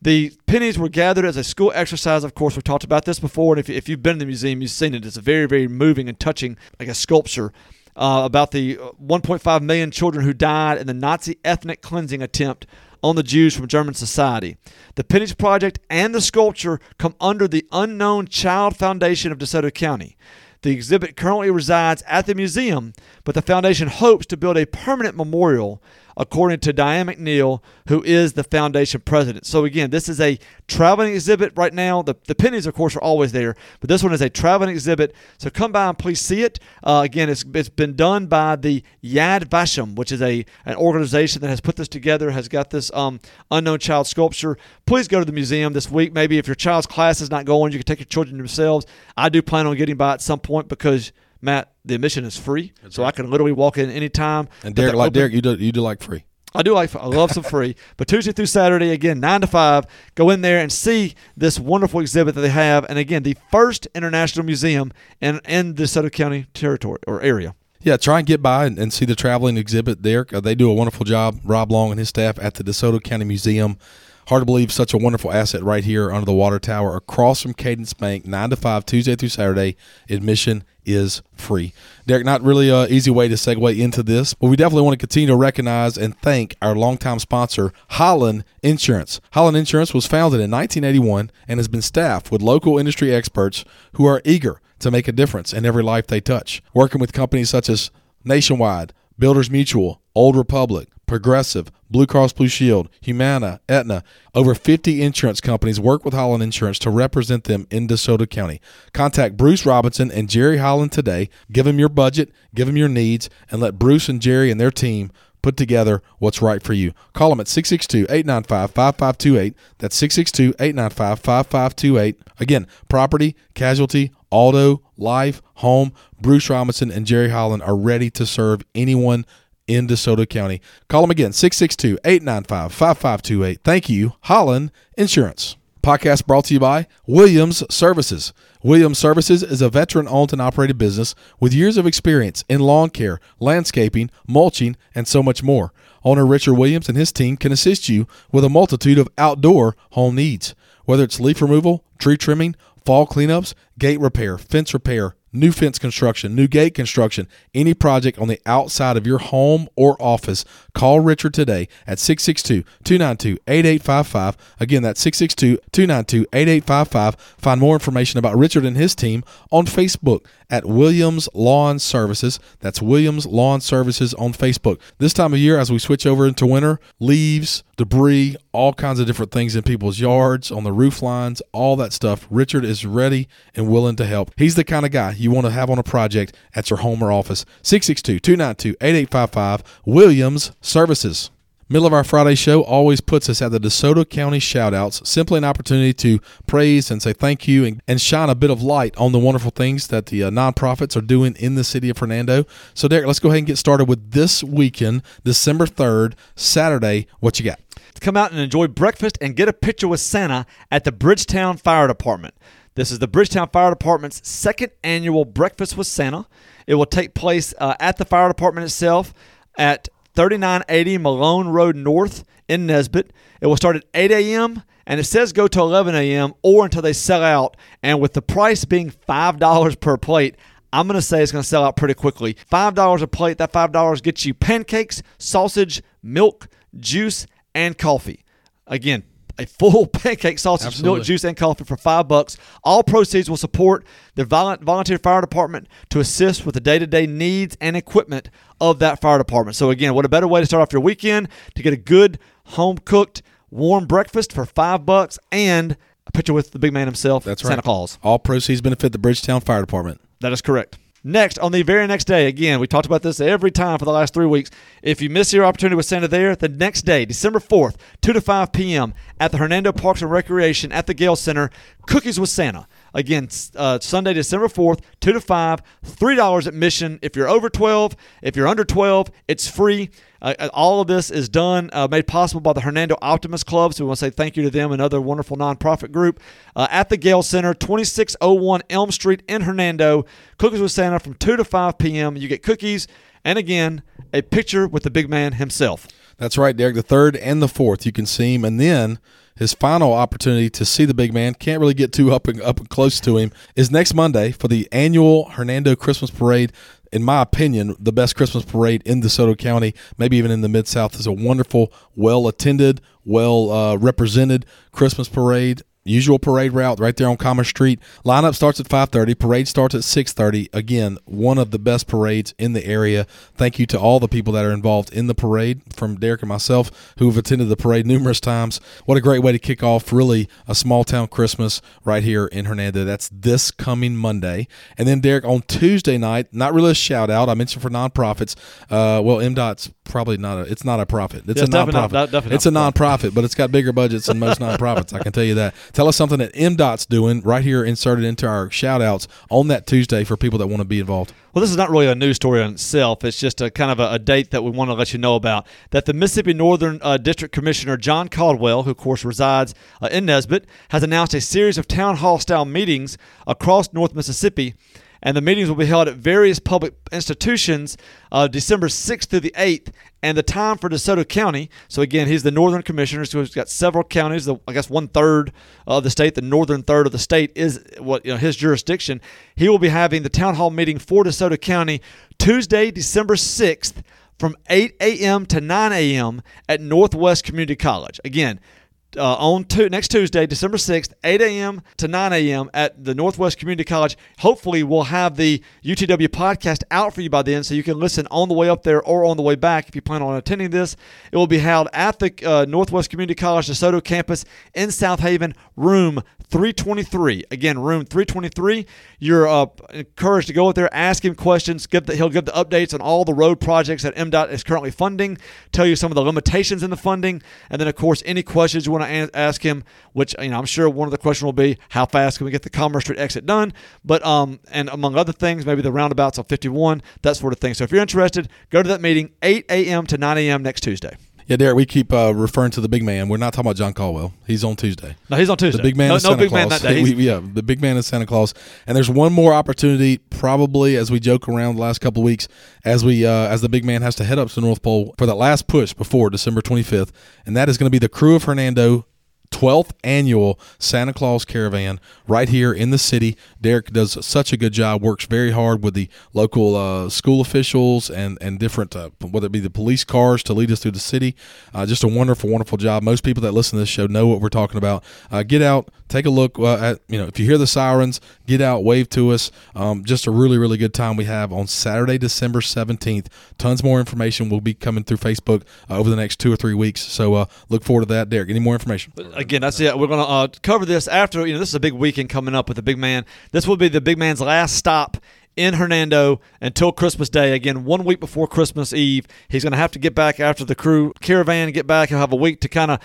The pennies were gathered as a school exercise. Of course, we've talked about this before, and if, if you've been in the museum, you've seen it. It's a very, very moving and touching, like a sculpture uh, about the 1.5 million children who died in the Nazi ethnic cleansing attempt on the Jews from German society. The Pennies Project and the sculpture come under the Unknown Child Foundation of DeSoto County. The exhibit currently resides at the museum, but the foundation hopes to build a permanent memorial according to Diane McNeil, who is the foundation president. So again, this is a traveling exhibit right now. The, the pennies, of course, are always there, but this one is a traveling exhibit. So come by and please see it. Uh, again, it's, it's been done by the Yad Vashem, which is a an organization that has put this together, has got this um, unknown child sculpture. Please go to the museum this week. Maybe if your child's class is not going, you can take your children themselves. I do plan on getting by at some point because – Matt, the admission is free, That's so right. I can literally walk in anytime. And Derek, like open, Derek, you do you do like free. I do like I love some free, but Tuesday through Saturday again nine to five. Go in there and see this wonderful exhibit that they have, and again the first international museum in in the DeSoto County territory or area. Yeah, try and get by and, and see the traveling exhibit there. Uh, they do a wonderful job. Rob Long and his staff at the DeSoto County Museum. Hard to believe such a wonderful asset right here under the water tower across from Cadence Bank, 9 to 5, Tuesday through Saturday. Admission is free. Derek, not really an easy way to segue into this, but we definitely want to continue to recognize and thank our longtime sponsor, Holland Insurance. Holland Insurance was founded in 1981 and has been staffed with local industry experts who are eager to make a difference in every life they touch. Working with companies such as Nationwide, Builders Mutual, Old Republic, Progressive, Blue Cross Blue Shield, Humana, Aetna. Over 50 insurance companies work with Holland Insurance to represent them in DeSoto County. Contact Bruce Robinson and Jerry Holland today. Give them your budget, give them your needs, and let Bruce and Jerry and their team put together what's right for you. Call them at 662 895 5528. That's 662 895 5528. Again, property, casualty, auto, life, home. Bruce Robinson and Jerry Holland are ready to serve anyone in DeSoto County. Call them again, 662 895 5528. Thank you, Holland Insurance. Podcast brought to you by Williams Services. Williams Services is a veteran owned and operated business with years of experience in lawn care, landscaping, mulching, and so much more. Owner Richard Williams and his team can assist you with a multitude of outdoor home needs. Whether it's leaf removal, tree trimming, fall cleanups, gate repair, fence repair, new fence construction, new gate construction, any project on the outside of your home or office, call Richard today at 662 292 8855. Again, that's 662 292 8855. Find more information about Richard and his team on Facebook at Williams Lawn Services. That's Williams Lawn Services on Facebook. This time of year, as we switch over into winter, leaves, debris, all kinds of different things in people's yards, on the roof lines, all that stuff. Richard is ready and willing to help. He's the kind of guy you want to have on a project at your home or office. 662 292 8855 Williams Services. Middle of our Friday show always puts us at the DeSoto County shoutouts, simply an opportunity to praise and say thank you and, and shine a bit of light on the wonderful things that the uh, nonprofits are doing in the city of Hernando. So, Derek, let's go ahead and get started with this weekend, December 3rd, Saturday. What you got? Come out and enjoy breakfast and get a picture with Santa at the Bridgetown Fire Department. This is the Bridgetown Fire Department's second annual Breakfast with Santa. It will take place uh, at the fire department itself at 3980 Malone Road North in Nesbit. It will start at 8 a.m. and it says go to 11 a.m. or until they sell out. And with the price being $5 per plate, I'm going to say it's going to sell out pretty quickly. $5 a plate, that $5 gets you pancakes, sausage, milk, juice, and coffee. Again, a full pancake sausage, Absolutely. milk, juice, and coffee for five bucks. All proceeds will support the volunteer fire department to assist with the day to day needs and equipment of that fire department. So, again, what a better way to start off your weekend to get a good home cooked, warm breakfast for five bucks and a picture with the big man himself, That's Santa right. Claus. All proceeds benefit the Bridgetown Fire Department. That is correct. Next, on the very next day, again, we talked about this every time for the last three weeks. If you miss your opportunity with Santa there, the next day, December 4th, 2 to 5 p.m., at the Hernando Parks and Recreation at the Gale Center, Cookies with Santa. Again, uh, Sunday, December 4th, 2 to 5, $3 admission. If you're over 12, if you're under 12, it's free. Uh, uh, all of this is done, uh, made possible by the Hernando Optimist Club. So we want to say thank you to them, another wonderful nonprofit group. Uh, at the Gale Center, 2601 Elm Street in Hernando. Cookies with Santa from 2 to 5 p.m. You get cookies and, again, a picture with the big man himself. That's right, Derek. The third and the fourth, you can see him. And then his final opportunity to see the big man, can't really get too up and up and close to him, is next Monday for the annual Hernando Christmas Parade in my opinion, the best Christmas parade in DeSoto County, maybe even in the Mid South, is a wonderful, well attended, well uh, represented Christmas parade usual parade route right there on Commerce Street. Lineup starts at 5:30. Parade starts at 6:30. Again, one of the best parades in the area. Thank you to all the people that are involved in the parade, from Derek and myself, who have attended the parade numerous times. What a great way to kick off really a small town Christmas right here in Hernando. That's this coming Monday, and then Derek on Tuesday night. Not really a shout out. I mentioned for nonprofits. Uh, well, MDOT's probably not a. It's not a profit. It's Yeah, a nonprofit. not- definitely it's a nonprofit, but it's got bigger budgets than most nonprofits. I can tell you that. Tell us something that MDOT's doing right here, inserted into our shout outs on that Tuesday for people that want to be involved. Well, this is not really a news story on itself. It's just a kind of a, a date that we want to let you know about. That the Mississippi Northern uh, District Commissioner John Caldwell, who of course resides uh, in Nesbit, has announced a series of town hall style meetings across North Mississippi. And the meetings will be held at various public institutions uh, December 6th through the 8th. And the time for DeSoto County, so again, he's the Northern Commissioner, so he's got several counties. The, I guess one third of the state, the northern third of the state, is what you know, his jurisdiction. He will be having the town hall meeting for DeSoto County Tuesday, December 6th from 8 a.m. to 9 a.m. at Northwest Community College. Again, uh, on next Tuesday, December 6th, 8 a.m. to 9 a.m. at the Northwest Community College. Hopefully, we'll have the UTW podcast out for you by then so you can listen on the way up there or on the way back if you plan on attending this. It will be held at the uh, Northwest Community College DeSoto campus in Southaven, room 323. Again, room 323. You're uh, encouraged to go out there, ask him questions. Give the, he'll give the updates on all the road projects that MDOT is currently funding, tell you some of the limitations in the funding, and then, of course, any questions you want to a- ask him, which, you know, I'm sure one of the questions will be, how fast can we get the Commerce Street exit done? But, um, and among other things, maybe the roundabouts on 51, that sort of thing. So if you're interested, go to that meeting, 8 a.m. to 9 a.m. next Tuesday. Yeah, Derek, we keep uh, referring to the big man. We're not talking about John Caldwell. He's on Tuesday. No, he's on Tuesday. The big man no, is no Santa big Claus. man that day. We- yeah, the big man is Santa Claus. And there's one more opportunity, probably as we joke around the last couple of weeks, as we uh, as the big man has to head up to the North Pole for that last push before December 25th, and that is going to be the Crew of Hernando 12th annual Santa Claus Caravan right here in the city. Derek does such a good job, works very hard with the local uh, school officials and, and different, uh, whether it be the police cars to lead us through the city. Uh, just a wonderful, wonderful job. Most people that listen to this show know what we're talking about. Uh, get out, take a look uh, at, you know, if you hear the sirens, get out, wave to us. Um, just a really, really good time we have on Saturday, December 17th. Tons more information will be coming through Facebook uh, over the next two or three weeks. So look forward to that. Derek, any more information? Again, that's it. We're going to uh, cover this after, you know, this is a big weekend coming up with the big man. This will be the big man's last stop in Hernando until Christmas Day. Again, one week before Christmas Eve. He's going to have to get back after the crew caravan, get back. He'll have a week to kind of,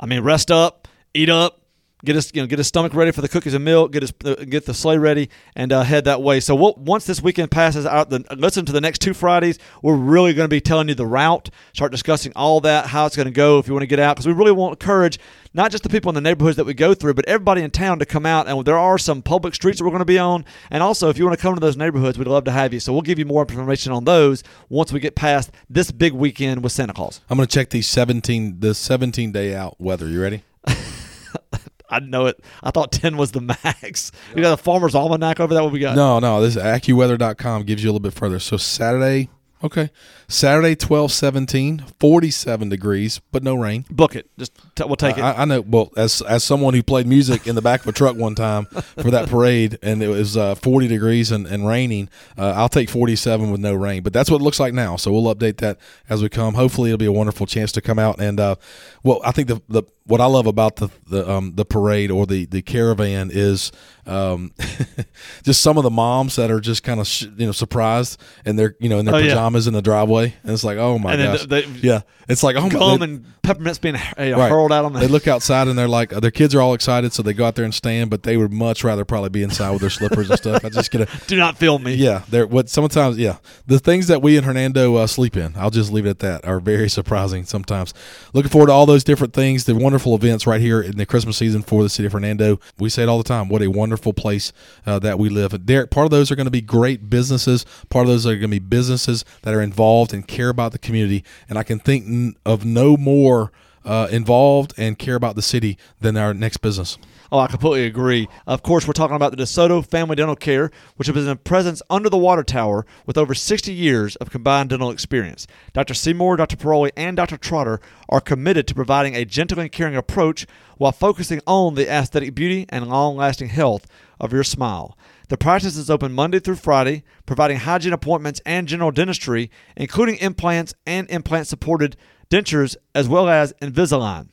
I mean, rest up, eat up, get his you know get his stomach ready for the cookies and milk, get his get the sleigh ready, and uh, head that way. So we'll, once this weekend passes out, the listen to the next two Fridays. We're really going to be telling you the route, start discussing all that, how it's going to go if you want to get out, because we really want to encourage not just the people in the neighborhoods that we go through, but everybody in town to come out. And there are some public streets that we're going to be on, and also if you want to come to those neighborhoods, we'd love to have you. So we'll give you more information on those once we get past this big weekend with Santa Claus. I'm going to check these 17 the 17 day out weather. You ready? I know it. I thought 10 was the max. You got a farmer's almanac over that. What we got? No, no. This AccuWeather.com gives you a little bit further. So Saturday, okay, Saturday 12 17, 47 degrees, but no rain. Book it. Just t- we'll take it. I, I know. Well, as as someone who played music in the back of a truck one time for that parade, and it was uh, 40 degrees and, and raining, uh, I'll take 47 with no rain. But that's what it looks like now. So we'll update that as we come. Hopefully, it'll be a wonderful chance to come out and. Uh, well, I think the the what I love about the the um, the parade or the the caravan is um, just some of the moms that are just kind of sh- you know surprised and they're you know in their Oh, yeah. pajamas in the driveway, and it's like oh my And gosh, they- yeah, it's like oh my. Gum they- and peppermints being uh, Right. hurled out on They the. look outside and they're like, their kids are all excited, so they go out there and stand, but they would much rather probably be inside with their slippers and stuff. I just get a, Do not film me. yeah, they're what sometimes, yeah, the things that we in Hernando uh, sleep in, I'll just leave it at that, are very surprising sometimes. Looking forward to all those different things, the wonderful events right here in the Christmas season for the city of Hernando. We say it all the time, what a wonderful place uh, that we live. Derek, part of those are going to be great businesses, part of those are going to be businesses that are involved and care about the community, and I can think of no more uh, involved and care about the city than our next business. Oh, I completely agree. Of course, we're talking about the DeSoto Family Dental Care, which has been in presence under the water tower with over 60 years of combined dental experience. Dr. Seymour, Dr. Paroli, and Dr. Trotter are committed to providing a gentle and caring approach while focusing on the aesthetic beauty and long lasting health of your smile. The practice is open Monday through Friday, providing hygiene appointments and general dentistry, including implants and implant supported dentures, as well as Invisalign.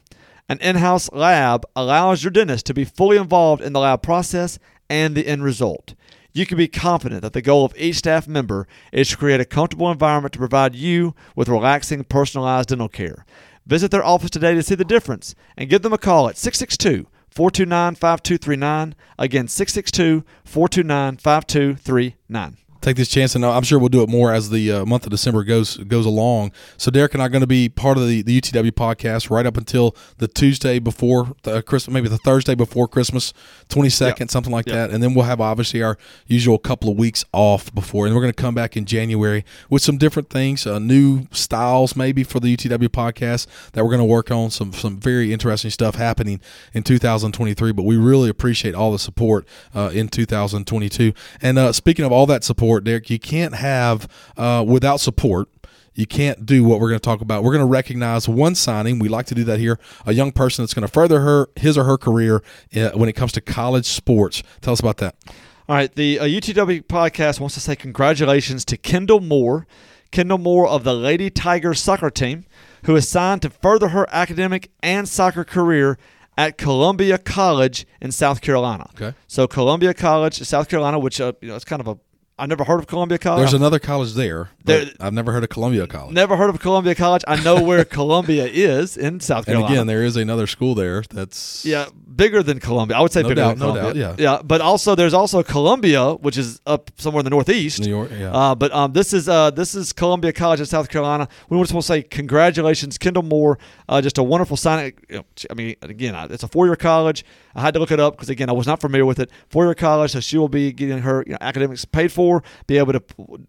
An in house lab allows your dentist to be fully involved in the lab process and the end result. You can be confident that the goal of each staff member is to create a comfortable environment to provide you with relaxing, personalized dental care. Visit their office today to see the difference and give them a call at 662 429 5239. Again, 662 429 5239 take this chance, and I'm sure we'll do it more as the uh, month of December goes goes along. So Derek and I are going to be part of the, the UTW podcast right up until the Tuesday before the Christmas, maybe the Thursday before Christmas, 22nd, yep. something like yep. that, and then we'll have obviously our usual couple of weeks off before, and we're going to come back in January with some different things, uh, new styles maybe for the UTW podcast that we're going to work on. Some some very interesting stuff happening in 2023, but we really appreciate all the support uh, in 2022. And uh, speaking of all that support support, Derek. You can't have uh, without support. You can't do what we're going to talk about. We're going to recognize one signing. We like to do that here. A young person that's going to further her his or her career uh, when it comes to college sports. Tell us about that. All right, the uh, UTW podcast wants to say congratulations to Kendall Moore. Kendall Moore of the Lady Tigers soccer team, who is signed to further her academic and soccer career at Columbia College in South Carolina. Okay. So Columbia College, South Carolina, which uh, you know, it's kind of a I never heard of Columbia College. There's another college there. there I've never heard of Columbia College. Never heard of Columbia College. I know where Columbia is in South Carolina. And again, there is another school there that's yeah bigger than Columbia. I would say no bigger doubt, than Columbia. No doubt, yeah, yeah. But also, there's also Columbia, which is up somewhere in the Northeast, New York. Yeah. Uh, but um, this is uh, this is Columbia College in South Carolina. We just want to say congratulations, Kendall Moore. Uh, just a wonderful signing. I mean, again, it's a four-year college. I had to look it up because again, I was not familiar with it. Four-year college, so she will be getting her you know, academics paid for, be able to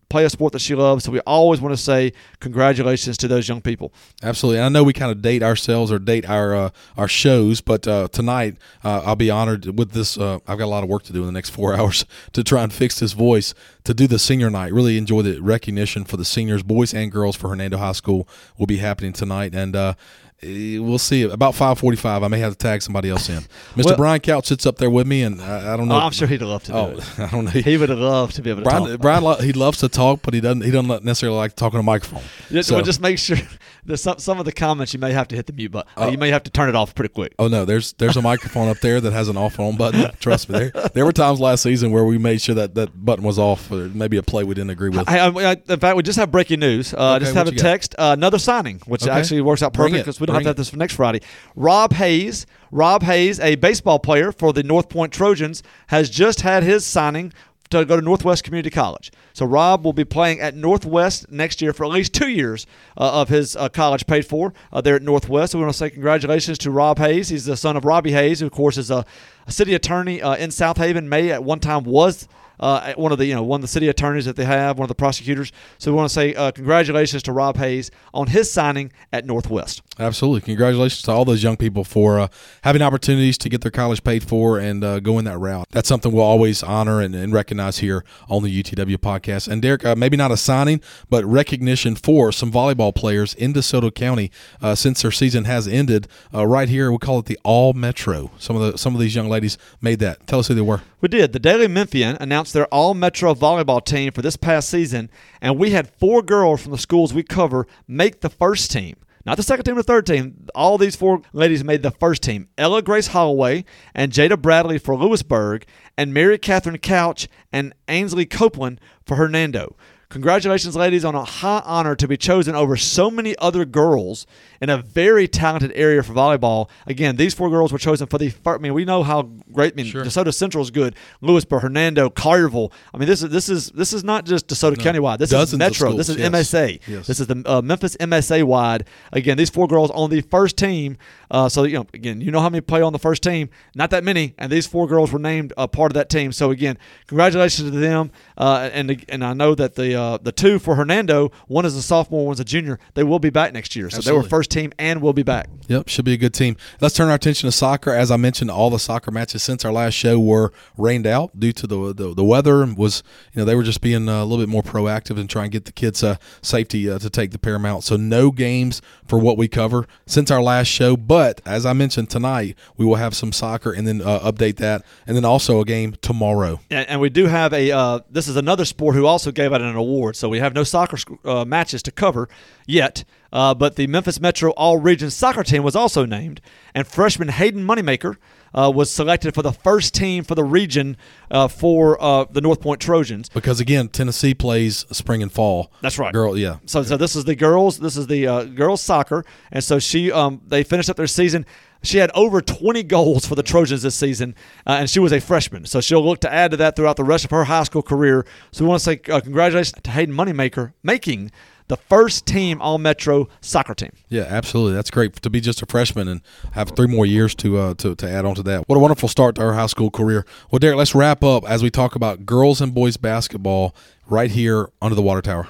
play a sport that she loves. So we always want to say congratulations to those young people. Absolutely. And I know we kind of date ourselves or date our uh, our shows, but uh, tonight uh, I'll be honored with this. Uh, I've got a lot of work to do in the next four hours to try and fix this voice to do the senior night. Really enjoy the recognition for the seniors, boys and girls for Hernando High School will be happening tonight. And uh, we'll see. About five forty-five, I may have to tag somebody else in. Mr. Well, Brian Couch sits up there with me, and I, I don't know. Oh, I'm sure he'd love to. oh, it. I don't know. He would have loved to be able to Brian, talk. Brian, he loves to talk, but he doesn't. He doesn't necessarily like talking to a microphone. Just, so, well, just make sure that some some of the comments you may have to hit the mute button. Uh, you may have to turn it off pretty quick. Oh no, there's there's a microphone up there that has an off on button. Trust me, there there were times last season where we made sure that that button was off. Or maybe a play we didn't agree with. I, I, in fact, we just have breaking news. Uh, okay, just have a text. Uh, another signing, which okay. actually works out perfect because we don't have to have this for next Friday. Rob Hayes, Rob Hayes, a baseball player for the North Point Trojans, has just had his signing to go to Northwest Community College. So Rob will be playing at Northwest next year for at least two years uh, of his uh, college paid for uh, there at Northwest. So we want to say congratulations to Rob Hayes. He's the son of Robbie Hayes, who of course is a, a city attorney uh, in Southaven. May at one time was uh, one of the you know one of the city attorneys that they have, one of the prosecutors. So we want to say uh, congratulations to Rob Hayes on his signing at Northwest. Absolutely, congratulations to all those young people for uh, having opportunities to get their college paid for and uh, going that route. That's something we'll always honor and, and, recognize here on the UTW podcast. And Derek, uh, maybe not a signing, but recognition for some volleyball players in DeSoto County uh, since their season has ended. right here, we call it the All Metro. Some of the some of these young ladies made that. Tell us who they were. We did. The Daily Memphian announced their all Metro volleyball team for this past season, and we had four girls from the schools we cover make the first team. Not the second team or the third team. All these four ladies made the first team. Ella Grace Holloway and Jada Bradley for Lewisburg, and Mary Catherine Couch and Ainsley Copeland for Hernando. Congratulations, ladies, on a high honor to be chosen over so many other girls in a very talented area for volleyball. Again, these four girls were chosen for the first. I mean, we know how great. I mean, sure. DeSoto Central is good. Lewisburg, Hernando, Collierville. I mean, this is this is this is not just DeSoto no. County wide. This Dozens is Metro. This is yes. MSA. Yes. This is the uh, Memphis MSA wide. Again, these four girls on the first team. Uh, so you know, again, you know how many play on the first team? Not that many, and these four girls were named a part of that team. So again, congratulations to them. Uh, and and I know that the uh, the two for Hernando. One is a sophomore, one's a junior. They will be back next year, so they were first team and will be back. Yep, should be a good team. Let's turn our attention to soccer. As I mentioned, all the soccer matches since our last show were rained out due to the the, the weather. and Was you know they were just being uh, a little bit more proactive and trying to get the kids' uh, safety uh, to take the paramount. So no games for what we cover since our last show. But as I mentioned tonight, we will have some soccer and then uh, update that, and then also a game tomorrow. And, and we do have a. Uh, this is another sport who also gave out an award. So we have no soccer uh, matches to cover yet. Uh, but the Memphis Metro All Region soccer team was also named, and freshman Hayden Moneymaker uh, was selected for the first team for the region uh, for uh, the North Point Trojans. Because again, Tennessee plays spring and fall. That's right. Girl, yeah. So, so this is the girls. This is the uh, girls soccer, and so she um, they finished up their season. She had over 20 goals for the Trojans this season, uh, and she was a freshman. So she'll look to add to that throughout the rest of her high school career. So we want to say uh, congratulations to Hayden Moneymaker making the first team All Metro soccer team. Yeah, absolutely. That's great to be just a freshman and have three more years to uh, to to add on to that. What a wonderful start to our high school career. Well, Derek, let's wrap up as we talk about girls and boys basketball right here under the water tower.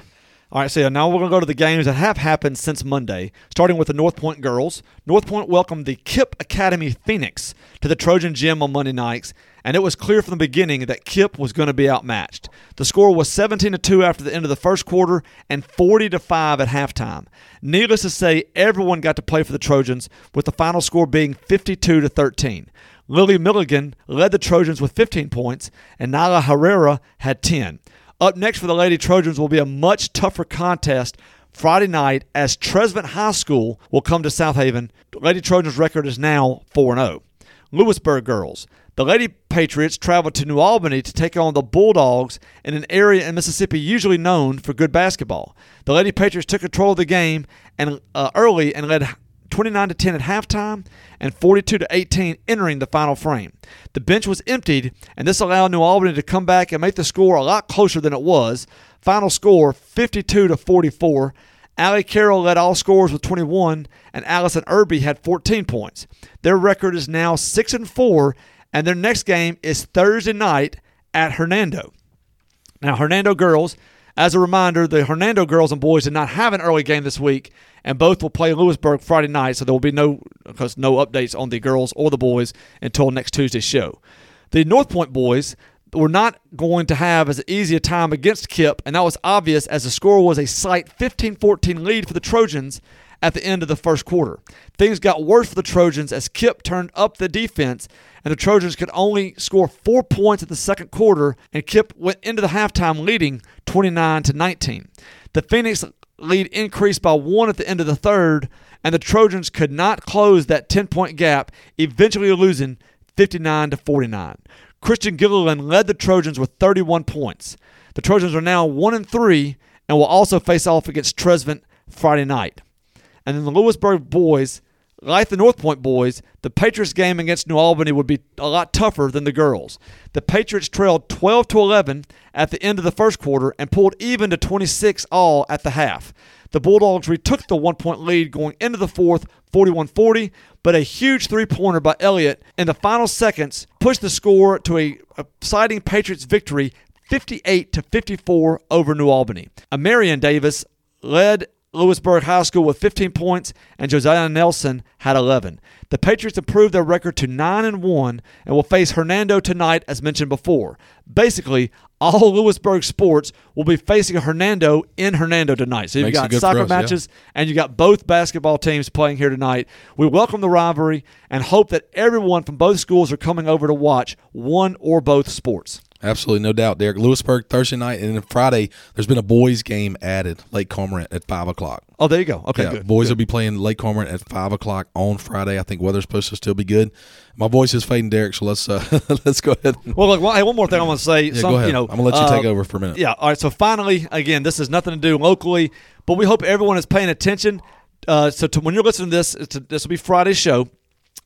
All right, so now we're going to go to the games that have happened since Monday, starting with the North Point girls. North Point welcomed the KIPP Academy Phoenix to the Trojan Gym on Monday nights, and it was clear from the beginning that KIPP was going to be outmatched. The score was 17 to 2 after the end of the first quarter and 40 to 5 at halftime. Needless to say, everyone got to play for the Trojans, with the final score being 52 to 13. Lily Milligan led the Trojans with 15 points, and Nala Herrera had 10. Up next for the Lady Trojans will be a much tougher contest Friday night as Trezevant High School will come to Southaven. Lady Trojans record is now 4 0. Lewisburg girls. The Lady Patriots traveled to New Albany to take on the Bulldogs in an area in Mississippi usually known for good basketball. The Lady Patriots took control of the game and uh, early and led 29 to 10 at halftime and 42 to 18 entering the final frame. The bench was emptied and this allowed New Albany to come back and make the score a lot closer than it was. Final score 52 to 44. Allie Carroll led all scorers with 21 and Allison Irby had 14 points. Their record is now 6 and 4 and their next game is Thursday night at Hernando. Now, Hernando girls, as a reminder, the Hernando girls and boys did not have an early game this week, and both will play Lewisburg Friday night, so there will be no because no updates on the girls or the boys until next Tuesday's show. The North Point boys were not going to have as easy a time against KIPP, and that was obvious as the score was a slight 15-14 lead for the Trojans at the end of the first quarter. Things got worse for the Trojans as KIPP turned up the defense, and the Trojans could only score four points at the second quarter, and KIPP went into the halftime leading 29 to 19. The Phoenix lead increased by one at the end of the third, and the Trojans could not close that 10 point gap, eventually losing 59 to 49. Christian Gilliland led the Trojans with 31 points. The Trojans are now 1 and 3 and will also face off against Trezevant Friday night. And then the Lewisburg boys, like the North Point boys, the Patriots game against New Albany would be a lot tougher than the girls. The Patriots trailed 12 to 11 at the end of the first quarter and pulled even to 26 all at the half. The Bulldogs retook the one point lead going into the fourth, 41 40, but a huge three pointer by Elliott in the final seconds pushed the score to a exciting Patriots victory 58 to 54 over New Albany. Marion Davis led Lewisburg High School with 15 points, and Josiah Nelson had 11. The Patriots improved their record to 9 and 1 and will face Hernando tonight, as mentioned before. Basically, all Lewisburg sports will be facing Hernando in Hernando tonight. So you've Makes got soccer us, yeah. matches and you've got both basketball teams playing here tonight. We welcome the rivalry and hope that everyone from both schools are coming over to watch one or both sports. Absolutely, no doubt, Derek. Lewisburg Thursday night, and then Friday there's been a boys game added, Lake Cormorant at five o'clock. Oh, there you go. Okay, yeah, good. boys good. will be playing Lake Cormorant at five o'clock on Friday. I think weather's supposed to still be good. My voice is fading, Derek. So let's uh, let's go ahead. Well, look, well, hey, one more thing I want to say. Yeah, Some, go ahead. You know, I'm gonna let you uh, take over for a minute. Yeah. All right. So finally, again, this has nothing to do locally, but we hope everyone is paying attention. Uh, so to, when you're listening to this, it's this will be Friday's show.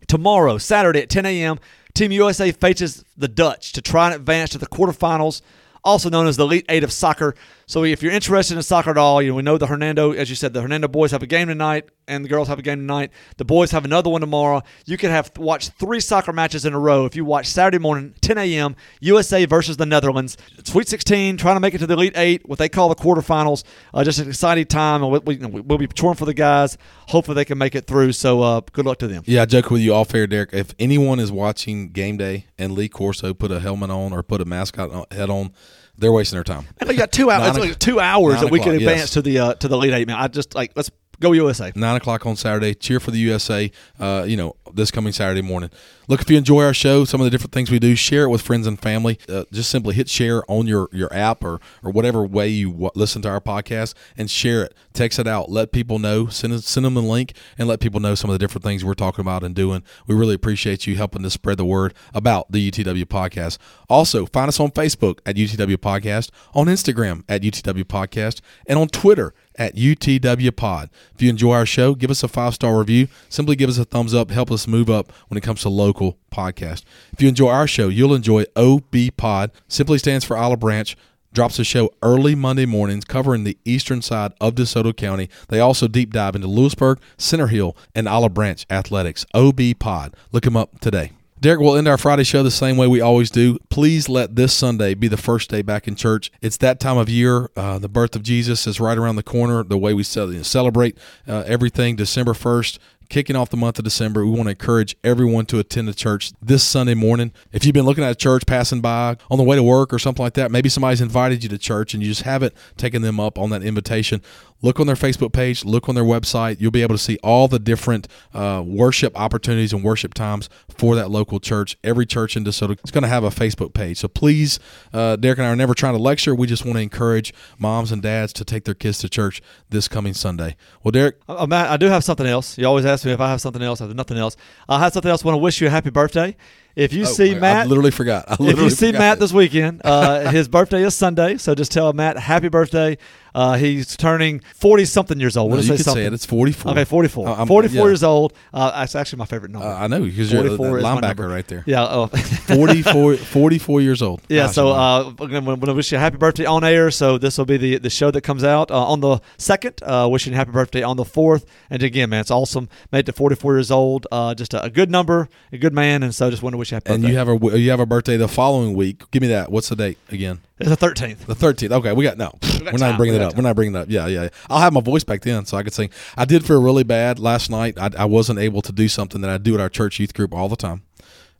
Tomorrow, Saturday at 10 a.m., Team USA faces the Dutch to try and advance to the quarterfinals, also known as the Elite Eight of soccer. So if you're interested in soccer at all, you know we know the Hernando, as you said, the Hernando boys have a game tonight, and the girls have a game tonight. The boys have another one tomorrow. You could have watch three soccer matches in a row if you watch Saturday morning, 10 a.m. USA versus the Netherlands, Sweet 16, trying to make it to the Elite Eight, what they call the quarterfinals. Uh, just an exciting time, and we, we, we'll be cheering for the guys. Hopefully they can make it through. So uh, good luck to them. Yeah, I joke with you all fair, Derek. If anyone is watching game day and Lee Corso put a helmet on or put a mascot head on, they're wasting their time. And we got two hours. Nine like two hours that we can advance yes. to the uh, to the Elite Eight. Man, I just like let's go USA. Nine o'clock on Saturday. Cheer for the USA. Uh, you know, this coming Saturday morning. Look, if you enjoy our show, some of the different things we do, share it with friends and family. Uh, just simply hit share on your, your app or, or whatever way you w- listen to our podcast and share it. Text it out. Let people know. Send send them a link and let people know some of the different things we're talking about and doing. We really appreciate you helping to spread the word about the UTW podcast. Also, find us on Facebook at UTW Podcast, on Instagram at UTW Podcast, and on Twitter at UTW Pod. If you enjoy our show, give us a five star review. Simply give us a thumbs up. Help us move up when it comes to local podcast. If you enjoy our show, you'll enjoy OB Pod. Simply stands for Olive Branch. Drops a show early Monday mornings covering the eastern side of DeSoto County. They also deep dive into Lewisburg, Center Hill, and Olive Branch athletics. OB Pod. Look them up today. Derek, we'll end our Friday show the same way we always do. Please let this Sunday be the first day back in church. It's that time of year. Uh, the birth of Jesus is right around the corner. The way we celebrate uh, everything, December 1st, kicking off the month of December. We want to encourage everyone to attend the church this Sunday morning. If you've been looking at a church passing by on the way to work or something like that, maybe somebody's invited you to church and you just haven't taken them up on that invitation. Look on their Facebook page, look on their website. You'll be able to see all the different uh, worship opportunities and worship times for that local church. Every church in DeSoto is going to have a Facebook page. So please, uh, Derek and I are never trying to lecture. We just want to encourage moms and dads to take their kids to church this coming Sunday. Well, Derek, Uh, Matt, I do have something else. You always ask me if I have something else. I have nothing else. I have something else. I want to wish you a happy birthday. If you Oh, see Matt, I literally forgot. I if you see Matt that. this weekend, uh, his birthday is Sunday. So just tell Matt happy birthday. Uh, he's turning forty something years old. No, you say something. say it. It's 44. Okay, 44. Uh, I'm- 44 yeah. years old. Uh, that's actually my favorite number. Uh, I know because you're a 44 is my linebacker right there. yeah. Oh. 44, 44 years old. Yeah, Gosh, so I'm- uh, I'm going to wish you a happy birthday on air. So this will be the, the show that comes out uh, on the second. Uh, wishing you a happy birthday on the fourth. And again, man, it's awesome. Made it to 44 years old. Uh, just a, a good number, a good man, and so just want to wish you happy and birthday. you have a you have a birthday the following week. Give me that. What's the date again? it's the 13th. The thirteenth. Okay, we got no. We are not bringing We up. We're not bringing it up. Yeah, yeah. yeah. I'll have my voice back then, so I could sing. I did feel really bad last night. I, I wasn't able to do something that I do at our church youth group all the time.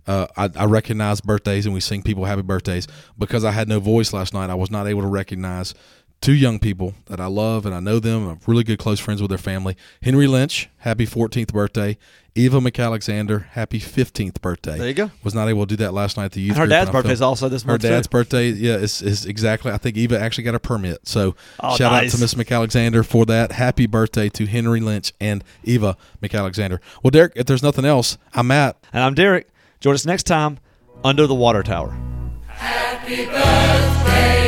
Uh, I, I recognize birthdays and we sing people happy birthdays. Because I had no voice last night, I was not able to recognize two young people that I love and I know them. I'm really good close friends with their family. Henry Lynch, happy 14th birthday. Eva McAlexander, happy 15th birthday. There you go. Was not able to do that last night at the youth And her dad's birthday is also this month. her dad's too. birthday, yeah, is, is exactly. I think Eva actually got a permit. So Oh, shout nice. out to Miss McAlexander for that. Happy birthday to Henry Lynch and Eva McAlexander. Well, Derek, if there's nothing else, I'm Matt. And I'm Derek. Join us next time under the water tower. Happy birthday